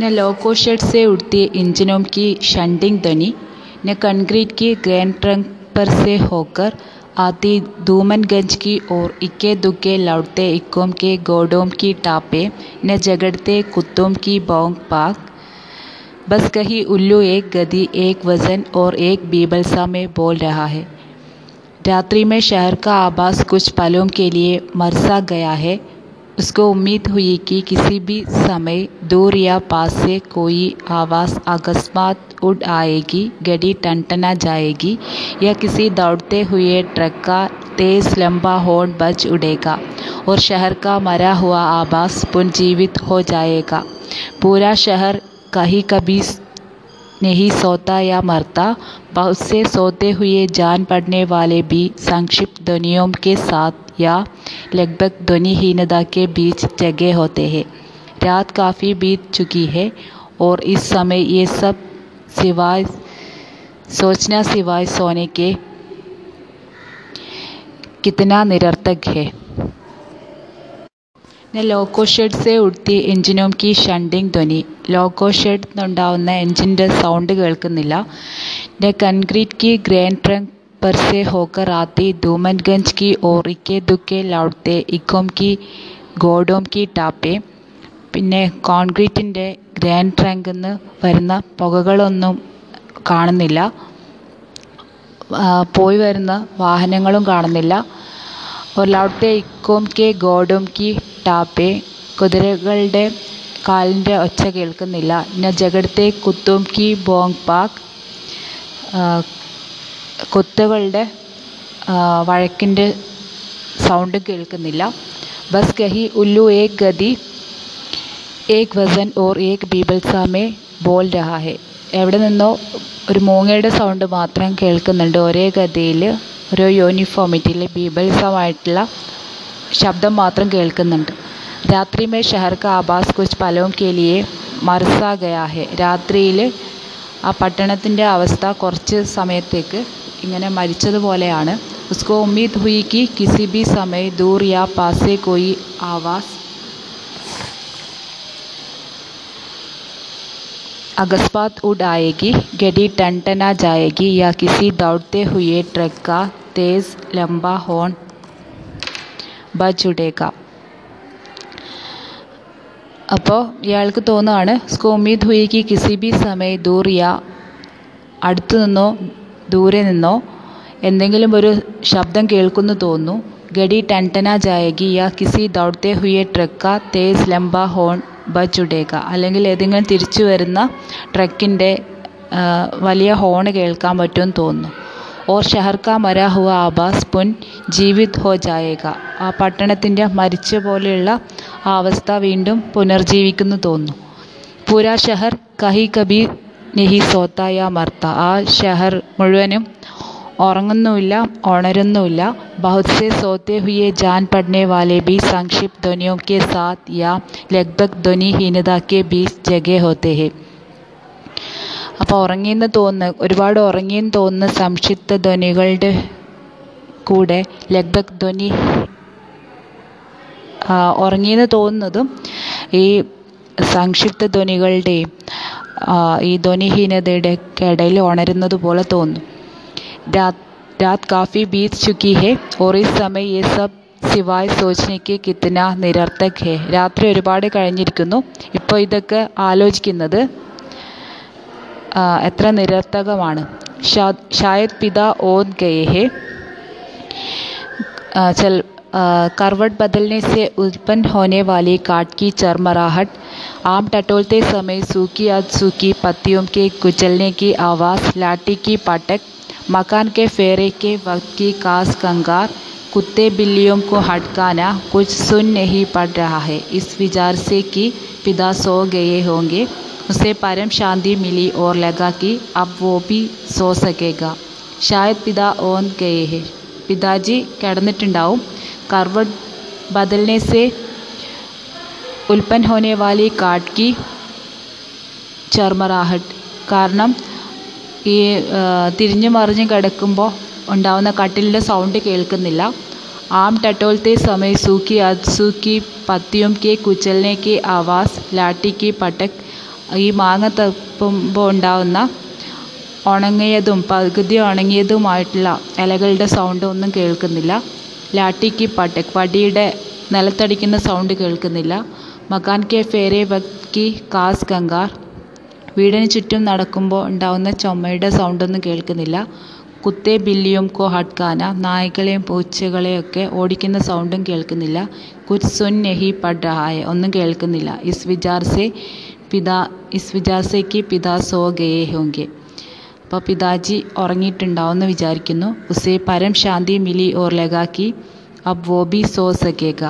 न loco shed से उड़ती इंजनों की शंटिंग ध्वनि न कंक्रीट की ग्रैंड ट्रंक पर से होकर आती धूमनगंज की ओर इक्के दुक्के लौटते इक्कों के घोड़ों की टापें, न झगड़ते कुत्तों की भौंक पाक। बस कहीं उल्लू एक गदी एक वज़न और एक बीभत्सा में बोल रहा है। रात्रि में शहर का आभास कुछ पलों के लिए मरसा गया है। उसको उम्मीद हुई कि किसी भी समय दूर या पास से कोई आवाज़ अकस्मात उड़ आएगी गाड़ी टनटना जाएगी या किसी दौड़ते हुए ट्रक का तेज़ लंबा हॉर्न बज उड़ेगा और शहर का मरा हुआ आवास पुनर्जीवित हो जाएगा। पूरा शहर कहीं कभी नहीं सोता या मरता बहुत से सोते हुए जान पड़ने वाले भी संक्षिप्त ध्वनियों के साथ या लगभग ध्वनिहीनता के बीच जगे होते हैं। रात काफ़ी बीत चुकी है और इस समय ये सब सिवाय, सोचना सिवाय सोने के कितना निरर्थक है। ന ലോക്കോ ഷെഡ്സെ ഉടുത്തി എഞ്ചിനും കി ഷണ്ടിങ് ധ്വനി ലോക്കോ ഷെഡ് എന്നുണ്ടാവുന്ന എഞ്ചിൻ്റെ സൗണ്ട് കേൾക്കുന്നില്ല ന കൺക്രീറ്റ് की ग्रैंड ट्रंक पर से होकर आती धूमनगंज की ओर इक्के दुक्के लौटते इकों की ഗോഡോം കി ടാപ്പെ പിന്നെ കോൺക്രീറ്റിൻ്റെ ഗ്രാൻഡ് ട്രങ്കിൽ നിന്ന് വരുന്ന പുകകളൊന്നും കാണുന്നില്ല പോയി വരുന്ന വാഹനങ്ങളും കാണുന്നില്ല और लौटते ഇക്കോം കെ ഗോഡോം കി ടാപ്പെ കുതിരകളുടെ കാലിന്റെ ഒച്ച കേൾക്കുന്നില്ല. ന ജഗടത്തെ കുത്തും കി ബോങ് പാക്ക് കുത്തുകളുടെ വഴക്കിന്റെ സൗണ്ട് കേൾക്കുന്നില്ല. ബസ് കഹി ഉല്ലു ഏക് ഗതി ഏക് വസൻ ഓർ ഏക് ബീബൽസാമേ ബോൾ ബോൽ രഹാ ഹെ. എവിടെ നിന്നോ ഒരു മൂങ്ങയുടെ സൗണ്ട് മാത്രം കേൾക്കുന്നുണ്ട്. ഒരേ ഗതിയിൽ ഒരു യൂണിഫോമിറ്റിയിൽ ബീഭത്സമായിട്ടുള്ള ശബ്ദം മാത്രം കേൾക്കുന്നുണ്ട് രാത്രി മേ ഷഹർ കാ ആഭാസ് കുച്ച് പലോം കെ ലിയെ മർസാ ഗയാ ഹെ രാത്രിയിൽ ആ പട്ടണത്തിൻ്റെ അവസ്ഥ കുറച്ച് സമയത്തേക്ക് ഇങ്ങനെ മരിച്ചതുപോലെയാണ് ഉസ്കോ ഉമ്മീദ് ഹുയി കി കിസി ബി സമയ ദൂർ യാ പാസെ കോയി ആവാസ് अकस्मात उड़ आएगी गाड़ी टनटना जाएगी या किसी दौड़ते हुए ट्रक का तेज़ लंबा हॉर्न ബജുഡേക അപ്പോൾ ഇയാൾക്ക് തോന്നുകയാണ് സ്കൂമി ധുയിക്ക് കിസി ബി സമയ ദൂറിയ അടുത്തു നിന്നോ ദൂരെ നിന്നോ എന്തെങ്കിലും ഒരു ശബ്ദം കേൾക്കുന്നു തോന്നുന്നു. ഗഡി ടൻടന ജായകി യാ കിസി ദൗഡ്തെ ഹുയെ ട്രക്ക തേസ് ലംബ ഹോൺ ബച്ചുടേക്ക അല്ലെങ്കിൽ ഏതെങ്കിലും തിരിച്ചു വരുന്ന ട്രക്കിന്റെ വലിയ ഹോണ് കേൾക്കാൻ പറ്റുമെന്ന് തോന്നുന്നു. ഓർ ഷെഹർ കാ മരാ ഹുവ ആഭാസ് പുൻ ജീവിത് ഹോ ജായേഗ ആ പട്ടണത്തിൻ്റെ മരിച്ച പോലെയുള്ള ആ അവസ്ഥ വീണ്ടും പുനർജീവിക്കുന്നു തോന്നുന്നു പൂരാ ഷെഹർ കഹി കബി നെഹി സോത്ത യാ മർത്ത ആ ഷെഹർ മുഴുവനും ഉറങ്ങുന്നുമില്ല ഉണരുന്നുമില്ല ബഹുത് സെ സോത്തെ ഹുയെ ജാൻ പഠനെ വാലെ ബി സംക്ഷിപ്ത ധ്വനിയോ കെ സാത്ത് യാ ലഗ്ഭഗ് ധ്വനി ഹീനത കെ ബീച്ച് ജഗേ ഹോത്തെ ഹേ അപ്പോൾ ഉറങ്ങിയെന്ന് തോന്നുന്ന ഒരുപാട് ഉറങ്ങിയെന്ന് തോന്നുന്ന സംക്ഷിപ്ത ധ്വനികളുടെ കൂടെ ലഗ്ബഗ് ധ്വനി ഉറങ്ങിയെന്ന് തോന്നുന്നതും ഈ സംക്ഷിപ്ത ധ്വനികളുടെയും ഈ ധ്വനിഹീനതയുടെ ഒക്കെ ഇടയിൽ ഉണരുന്നത് പോലെ തോന്നും. രാത് കാഫി ബീത് ചുക്കി ഹെ ഒറി സമയ ഈ സബ് സിവായ് സോചനയ്ക്ക് കിത്തന നിരർത്ഥക് ഹെ. രാത്രി ഒരുപാട് കഴിഞ്ഞിരിക്കുന്നു. ഇപ്പോൾ ഇതൊക്കെ ആലോചിക്കുന്നത് എത്ര നിരർത്ഥകമാണ് ഷായദ് പിത ഓത് ഗയെ ഹെ चल करवट बदलने से उत्पन्न होने वाली काट की चरमराहट आम टटोलते समय सूखी आज सूखी पत्तियों के कुचलने की आवाज़ लाठी की पटक मकान के फेरे के वक्त की कास कंगार कुत्ते बिल्लियों को हटकाना कुछ सुन नहीं पड़ रहा है इस विचार से कि पिता सो गए होंगे उसे परम शांति मिली और लगा कि अब वो भी सो सकेगा शायद पिता ओन गए हैं പിതാജി കിടന്നിട്ടുണ്ടാവും കർവഡ് ബദലിനെ സെ ഉൽപ്പൻ ഹോനെ വാലി കാട്ട് की ചർമറാഹട്ട് കാരണം ഈ തിരിഞ്ഞു മറിഞ്ഞ് കിടക്കുമ്പോൾ ഉണ്ടാവുന്ന കട്ടിലിൻ്റെ സൗണ്ട് കേൾക്കുന്നില്ല ആം ടട്ടോലത്തെ സമയ സൂക്കി അത് സൂക്കി പത്തിയും കെ കുച്ചലിനെ കെ ആവാസ് ലാട്ടി കി പട്ടക് ഈ മാങ്ങ തപ്പുമ്പോൾ ഉണ്ടാവുന്ന ഉണങ്ങിയതും പകുതി ഉണങ്ങിയതുമായിട്ടുള്ള ഇലകളുടെ സൗണ്ട് ഒന്നും കേൾക്കുന്നില്ല. ലാട്ടിക്ക് പട്ടക് വടിയുടെ നിലത്തടിക്കുന്ന സൗണ്ട് കേൾക്കുന്നില്ല. മകാൻ കെ ഫേരെ വക്കി കാസ് ഗംഗാർ. വീടിന് ചുറ്റും നടക്കുമ്പോൾ ഉണ്ടാവുന്ന ചുമയുടെ സൗണ്ടൊന്നും കേൾക്കുന്നില്ല. കുത്തേ ബില്ലിയും കോ ഹട്കാന നായ്ക്കളെയും പൂച്ചകളെയൊക്കെ ഓടിക്കുന്ന സൗണ്ടും കേൾക്കുന്നില്ല. കുറ്റ് സുൻ നെഹി പഡ് രഹായ ഒന്നും കേൾക്കുന്നില്ല. ഇസ് വിചാർ സെ പിതാ ഇസ് വിചാർ സെ കി പിതാ സോ ഗയേ ഹോങ്കെ അപ്പോൾ പിതാജി ഉറങ്ങിയിട്ടുണ്ടാവും എന്ന് വിചാരിക്കുന്നു ഉസേ പരം ശാന്തി മിലി ഓർ ലഗാക്കി അബ് വോ ബി സോ സകേഗ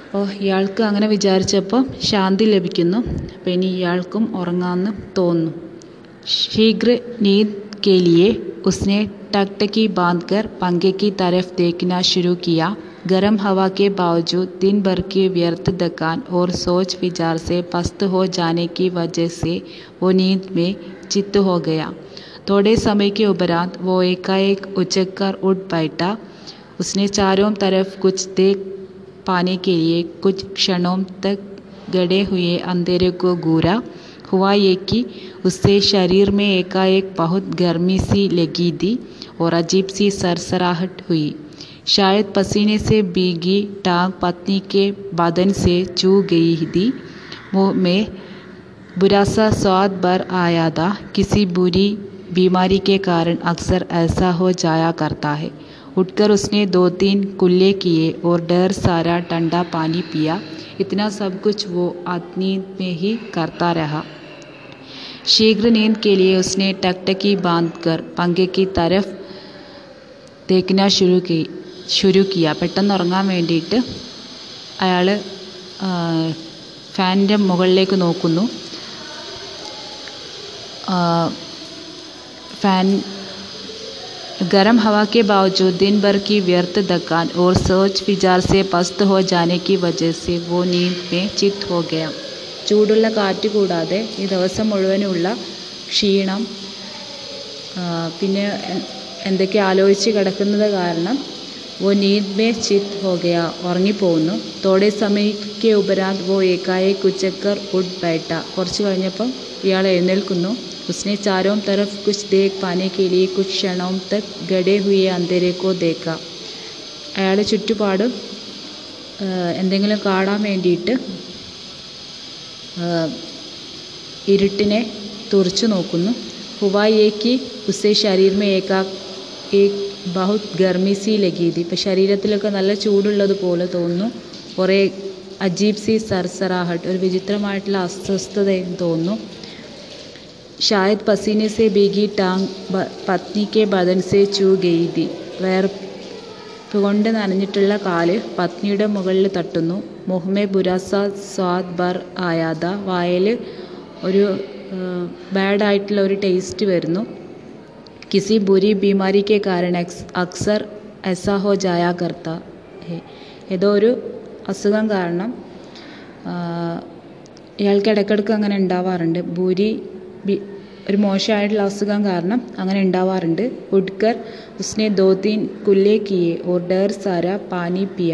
അപ്പോൾ ഇയാൾക്ക് അങ്ങനെ വിചാരിച്ചപ്പോൾ ശാന്തി ലഭിക്കുന്നു അപ്പോൾ ഇനി ഇയാൾക്കും ഉറങ്ങാമെന്ന് തോന്നുന്നു शीघ्र नींद के लिए उसने टकटकी बांधकर पंखे की तरफ देखना शुरू किया गर्म हवा के बावजूद दिन भर की व्यर्थ थकान और सोच विचार से पस्त हो जाने की वजह से वो नींद में चित्त हो गया। थोड़े समय के उपरांत वो एकाएक उचक कर उठ बैठा। उसने चारों तरफ़ कुछ देख पाने के लिए कुछ क्षणों तक गड़े हुए अंधेरे को घूरा हुआ ये कि उससे शरीर में एकाएक बहुत गर्मी सी लगी थी और अजीब सी सरसराहट हुई। शायद पसीने से भीगी टांग पत्नी के बदन से चू गई थी। मुँह में बुरा सा स्वाद भर आया था। किसी बुरी बीमारी के कारण अक्सर ऐसा हो जाया करता है। उठकर उसने दो तीन कुल्ले किए और डर सारा ठंडा पानी पिया। इतना सब कुछ वो आदमी में ही करता रहा। शीघ्र नींद के लिए उसने टकटकी बांधकर पंखे की तरफ़ देखना शुरू की। शुरू किया പെട്ടെന്ന് ഉറങ്ങാൻ വേണ്ടിയിട്ട് അയാൾ ഫാനിൻ്റെ മുകളിലേക്ക് നോക്കുന്നു फैन गर्म हवा के बावजूद दिन भर की व्यर्थ थकान और सोच विचार से पस्त हो जाने की वजह से वो नींद में चित हो गया ചൂടുള്ള കാറ്റ് കൂടാതെ ഈ ദിവസം മുഴുവനുള്ള ക്ഷീണം പിന്നെ എന്തൊക്കെ ആലോചിച്ച് കിടക്കുന്നത് കാരണം वो नींद में चित हो गया ഉറങ്ങിപ്പോകുന്നു തോടെ സമയക്ക് ഉപരാന്ത് वो एकाएक ഉച്ചക്കർ ഉഡ് बैठा കുറച്ച് കഴിഞ്ഞപ്പം ഇയാൾ എഴുന്നേൽക്കുന്നു उसने चारों तरफ कुछ देख पाने के लिए कुछ क्षणों तक गड़े हुए अंधेरे को देखा അയാൾ ചുറ്റുപാട് എന്തെങ്കിലും കാണാൻ വേണ്ടിയിട്ട് ഇരുട്ടിനെ തുറച്ചു നോക്കുന്നു ഹുവായേക്ക് ഉസേ ശരീർ മേ ഏകാ ഏക് ബഹുത് ഗർമി സി ലഗീതി ഇപ്പം ശരീരത്തിലൊക്കെ നല്ല ചൂടുള്ളത് പോലെ തോന്നുന്നു. കുറേ അജീബ് സി സർസറാഹട്ട് ഒരു വിചിത്രമായിട്ടുള്ള അസ്വസ്ഥതയും തോന്നുന്നു. ഷായദ് പസീനെ സെ ബീഗി ടാങ് പത്നി കെ ബദൻ സെ ചൂ ഗെയ്തി തി വേർപ്പ് കൊണ്ട് നനഞ്ഞിട്ടുള്ള കാൽ പത്നിയുടെ മുകളിൽ തട്ടുന്നു. മുഹമ്മെ ബുരാസ സ്വാദ് ബർ ആയാദ. വായൽ ഒരു ബാഡായിട്ടുള്ള ഒരു ടേസ്റ്റ് വരുന്നു. കിസി बीमारी के कारण अक्सर ऐसा हो जाया करता है। ഏതോ ഒരു അസുഖം കാരണം ഇയാൾക്ക് ഇടയ്ക്കിടയ്ക്ക് അങ്ങനെ ഉണ്ടാവാറുണ്ട് ഭൂരി ഒരു മോശമായിട്ടുള്ള അസുഖം കാരണം അങ്ങനെ ഉണ്ടാവാറുണ്ട് ഉഡ്കർ ഉസ്നെ ദോ കുല്ലേ കിയെ ഓർ ഡർ സാര പാനി പിയ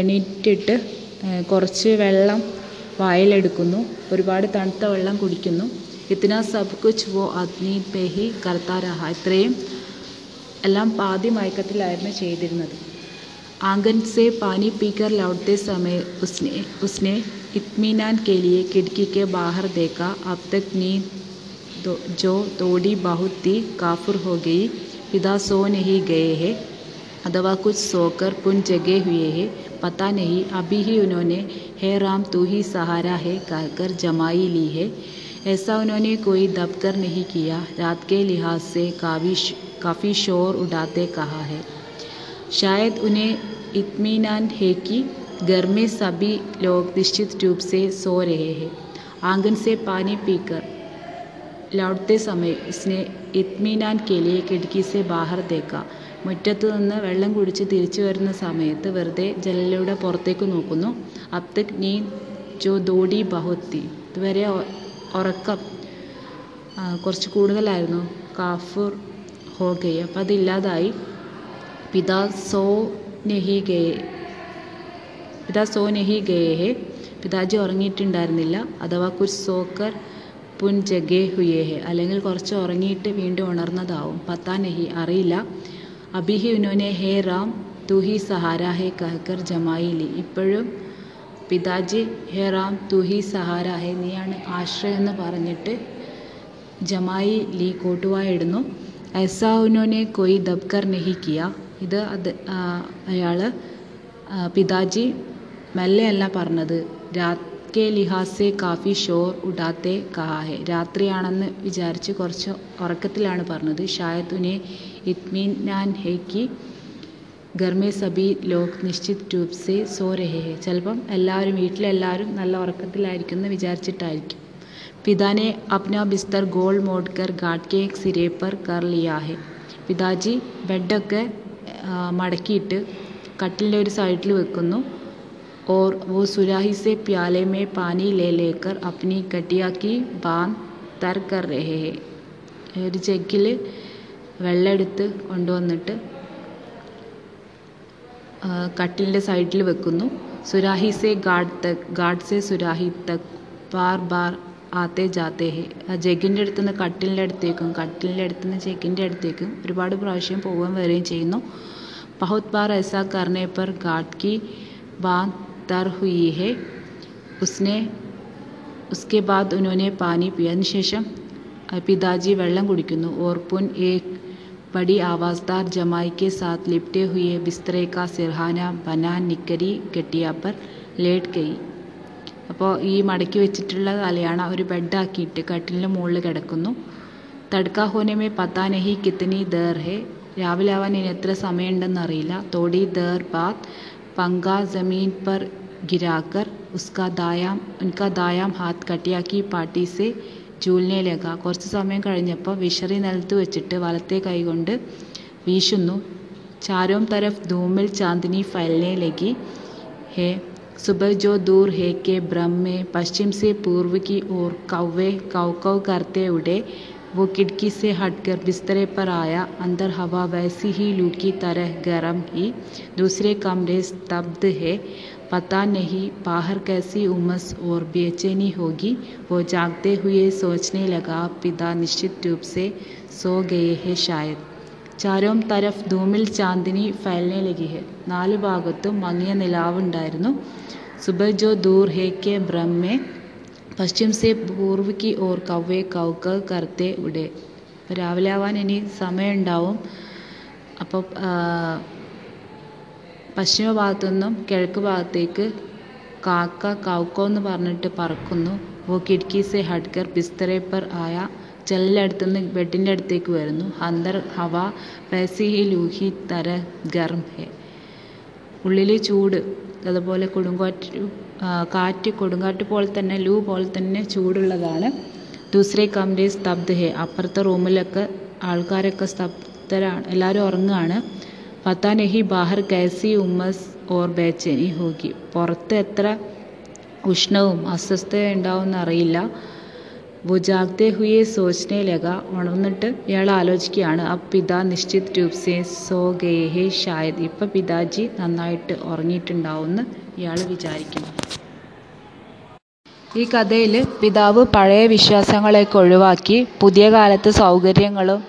എണീറ്റിട്ട് കുറച്ച് വെള്ളം വായിലെടുക്കുന്നു ഒരുപാട് തണുത്ത വെള്ളം കുടിക്കുന്നു। ഇത്തിന സബ് കുച്ച് വോ ആദ്മി പേ ഹി കർത്താ രഹ ഇത്രയും എല്ലാം പാതി മയക്കത്തിലായിരുന്നു ചെയ്തിരുന്നത് आंगन से पानी पीकर लौटते समय उसने उसने इत्मीनान के लिए खिड़की के बाहर देखा अब तक नींद जो थोड़ी बहुत थी काफुर हो गई पिता सो नहीं गए हैं अथवा कुछ सोकर पुन जगे हुए हैं पता नहीं अभी ही उन्होंने हे राम तू ही सहारा है कहकर जमाई ली है ऐसा उन्होंने कोई दबकर नहीं किया। रात के लिहाज से काफ़ी काफ़ी शोर उठाते कहा है। शायद उन्हें इतमान है कि घर में सभी लोग निश्चित रूप से सो रहे हैं। आँगन से पानी पीकर लौटते समय उसने इतमीनान के लिए खिड़की से बाहर देखा। നിന്ന് വെള്ളം കുടിച്ച് തിരിച്ചു വരുന്ന സമയത്ത് വെറുതെ ജനലിലൂടെ പുറത്തേക്ക് നോക്കുന്നു. അബ്തക് നീ ജോ ദോടി ബഹുത്തി. ഇതുവരെ ഉറക്കം. കുറച്ച് കൂടുതലായിരുന്നു. കാഫ് ഹോ ഗയി അപ്പം അതില്ലാതായി. പിതാ സോ നെഹി ഗയേ പിതാ സോ നെഹി ഗയേ പിതാജി ഉറങ്ങിയിട്ടുണ്ടായിരുന്നില്ല. അഥവാ കുച്ച് സോക്കർ പുൻ ജഗേ ഹുയേഹെ. അല്ലെങ്കിൽ കുറച്ച് ഉറങ്ങിയിട്ട് വീണ്ടും ഉണർന്നതാവും. പത്താ നെഹി അറിയില്ല. അബിഹി ഉനോനെ ഹേ റാം തുഹി സഹാര ഹേ കഹ്കർ ജമായിലി. ഇപ്പോഴും പിതാജി ഹേ റാം തു സഹാര ഹേ നീയാണ് ആശ്രയം എന്ന് പറഞ്ഞിട്ട് ജമായി ലി കോട്ടുവായിടുന്നു ഉനോനെ കൊയ് ദബ്കർ നഹി കിയ. ഇത് അത് അയാൾ പിതാജി മെല്ലെയല്ല പറഞ്ഞത്. രാത് കെ ലിഹാസെ കാഫി ഷോർ ഉഡാത്തെ കഹാഹെ രാത്രിയാണെന്ന് വിചാരിച്ച് കുറച്ച് ഉറക്കത്തിലാണ് പറഞ്ഞത്. ഷായത്തുനെ ഇത്മീൻ ഞാൻ ഹെ കി ഗർമേ സബി ലോക് നിശ്ചിത് രൂപ് സെ സോ രഹേ ഹെ ചിലപ്പം എല്ലാവരും വീട്ടിലെല്ലാവരും നല്ല ഉറക്കത്തിലായിരിക്കും എന്ന് വിചാരിച്ചിട്ടായിരിക്കും പിതാനെ അപ്ന ബിസ്തർ ഗോൾ മോഡ്കർ ഗാട്ട് കെ സിരേ പർ കർ ലിയാ ഹെ പിതാജി ബെഡൊക്കെ മടക്കിയിട്ട് കട്ടിലിൻ്റെ ഒരു സൈഡിൽ വെക്കുന്നു और वो सुराही से प्याले में पानी ले लेकर अपनी कटिया की बांध तर कर रहे हैं ഒരു ജഗ്ഗിൽ വെള്ളം എടുത്ത് കൊണ്ടുവന്നിട്ട് കട്ടിലിന്റെ സൈഡിൽ വെക്കുന്നു. സുരാഹി സേ ഗാഡ് തക് ഗാഡ് സേ സുരാഹി തക് ബാർ ബാർ ആത്തേ ജാത്തേ ഹെ. ആ ജഗ്ഗിന്റെ അടുത്ത് നിന്ന് കട്ടിലിന്റെ അടുത്തേക്കും കട്ടിലിന്റെ അടുത്ത് നിന്ന് ജഗ്ഗിന്റെ അടുത്തേക്കും ഒരുപാട് പ്രാവശ്യം പോവുകയും വരികയും ചെയ്യുന്നു. ബഹുത് ബാർ ഐസ കർണേ പർ ഗാഡ് കി ബാ തർ ഹുയി ഹെ. ഉസ്നെ ഉസ്കെ ബാദ് ഉനോനെ പാനി പിയതിനു ശേഷം പിതാജി വെള്ളം കുടിക്കുന്നു. ഓർപ്പുൻ ഏക് बड़ी आवाज़दार जमाई के साथ लिपटे हुए बिस्तरे का सिरहाना बना निकरी गटिया पर लेट गई അപ്പോൾ ഈ മടക്കി വെച്ചിട്ടുള്ള തലയാണ ഒരു ബെഡാക്കിയിട്ട് കട്ടിലിൻ്റെ മുകളിൽ കിടക്കുന്നു തടുക്ക ഹോനെ പത്താ നഹി കിത്തനി ദർ ഹെ രാവിലെ ആവാൻ ഇനി എത്ര സമയമുണ്ടെന്ന് അറിയില്ല തോടി ദർ ബാത് पंगा ज़मीन पर गिराकर उसका दायाം उनका दायाം ഹാത്ത് കട്ടിയാക്കി പാട്ടി സെ ജൂലിനെ ലഗ കുറച്ച് സമയം കഴിഞ്ഞപ്പോൾ വിഷറി നിലത്ത് വെച്ചിട്ട് വലത്തെ കൈകൊണ്ട് വീശുന്നു ചാരോം തരഫ് ധൂമിൽ चांदनी फैलने लगी है सुबह जो दूर है के ब्रह्म में पश्चिम से पूर्व की ओर कौवे कौ कौ करते उड़े वो खिड़की से हटकर बिस्तरे पर आया अंदर हवा वैसी ही लू की तरह गर्म ही दूसरे कमरे स्तब्ध है पता नहीं बाहर कैसी उमस और बेचैनी होगी वो जागते हुए सोचने लगा पिता निश्चित रूप से सो गए हैं शायद ചാരോം തരഫ് ധൂമിൽ ചാന്ദിനി ഫൈലിനെ ലഗി ഹെ നാല് ഭാഗത്തും മങ്ങിയ നിലാവുണ്ടായിരുന്നു സുബഹ് ജോ ദൂർ ഹേ കെ ബ്രഹ്മെ പശ്ചിം സെ പൂർവ് കി ഓർ കവ്വെ കൗക്ക കർത്തെ ഉടെ രാവിലെ ആവാൻ ഇനി സമയമുണ്ടാവും അപ്പോൾ പശ്ചിമ ഭാഗത്തു നിന്നും കിഴക്ക് ഭാഗത്തേക്ക് കാക്ക കൗക്കോ എന്ന് പറഞ്ഞിട്ട് പറക്കുന്നു. വോ കിടക്കി സെ ഹട്ട്കർ ബിസ്തറെ പർ ആയ ജനലടുത്ത് നിന്ന് ബെഡിന്റെ അടുത്തേക്ക് വരുന്നു. അന്തർ ഹവ വൈസി ഹി ലൂഹി തര ഗർം ഹെ. ഉള്ളിൽ ചൂട് അതുപോലെ കൊടുങ്കാറ്റ് കാറ്റ് കൊടുങ്കാറ്റ് പോലെ തന്നെ ലൂ പോലെ തന്നെ ചൂടുള്ളതാണ്. ദൂസരെ കമരെ സ്തബ്ദ് ഹെ. അപ്പുറത്തെ റൂമിലൊക്കെ ആൾക്കാരൊക്കെ സ്തബ്ധരാണ് എല്ലാവരും ഉറങ്ങുകയാണ്. പത്താ നഹി ബാഹർ കൈസി ഉമ്മസ് ഓർ ബേച്ചനി ഹോഗി. പുറത്ത് എത്ര ഉഷ്ണവും അറിയില്ല. ബുജാഗ്തെ ഹുയെ हुए ലഗ. ഉണർന്നിട്ട് ഇയാൾ ആലോചിക്കുകയാണ്. അ പിതാ നിശ്ചിത് രൂപ്സേ സോ ഗേ ഹേ ഷായത് ഇപ്പം പിതാജി നന്നായിട്ട് ഉറങ്ങിയിട്ടുണ്ടാവുമെന്ന് ഇയാൾ വിചാരിക്കുന്നു. ഈ കഥയിൽ പിതാവ് പഴയ വിശ്വാസങ്ങളെയൊക്കെ ഒഴിവാക്കി പുതിയ കാലത്ത് സൗകര്യങ്ങളും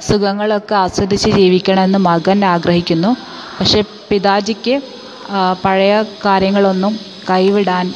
സുഖങ്ങളൊക്കെ ആസ്വദിച്ച് ജീവിക്കണമെന്ന് മകൻ ആഗ്രഹിക്കുന്നു. പക്ഷെ പിതാജിക്ക് പഴയ കാര്യങ്ങളൊന്നും കൈവിടാൻ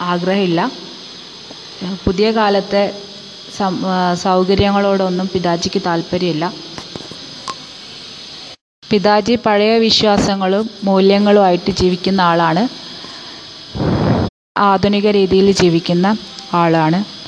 ആഗ്രഹമില്ല. പുതിയ കാലത്തെ സൗകര്യങ്ങളോടൊന്നും പിതാജിക്ക് താല്പര്യമില്ല. പിതാജി പഴയ വിശ്വാസങ്ങളും മൂല്യങ്ങളുമായിട്ട് ജീവിക്കുന്ന ആളാണ്. ആധുനിക രീതിയിൽ ജീവിക്കുന്ന ആളാണ്.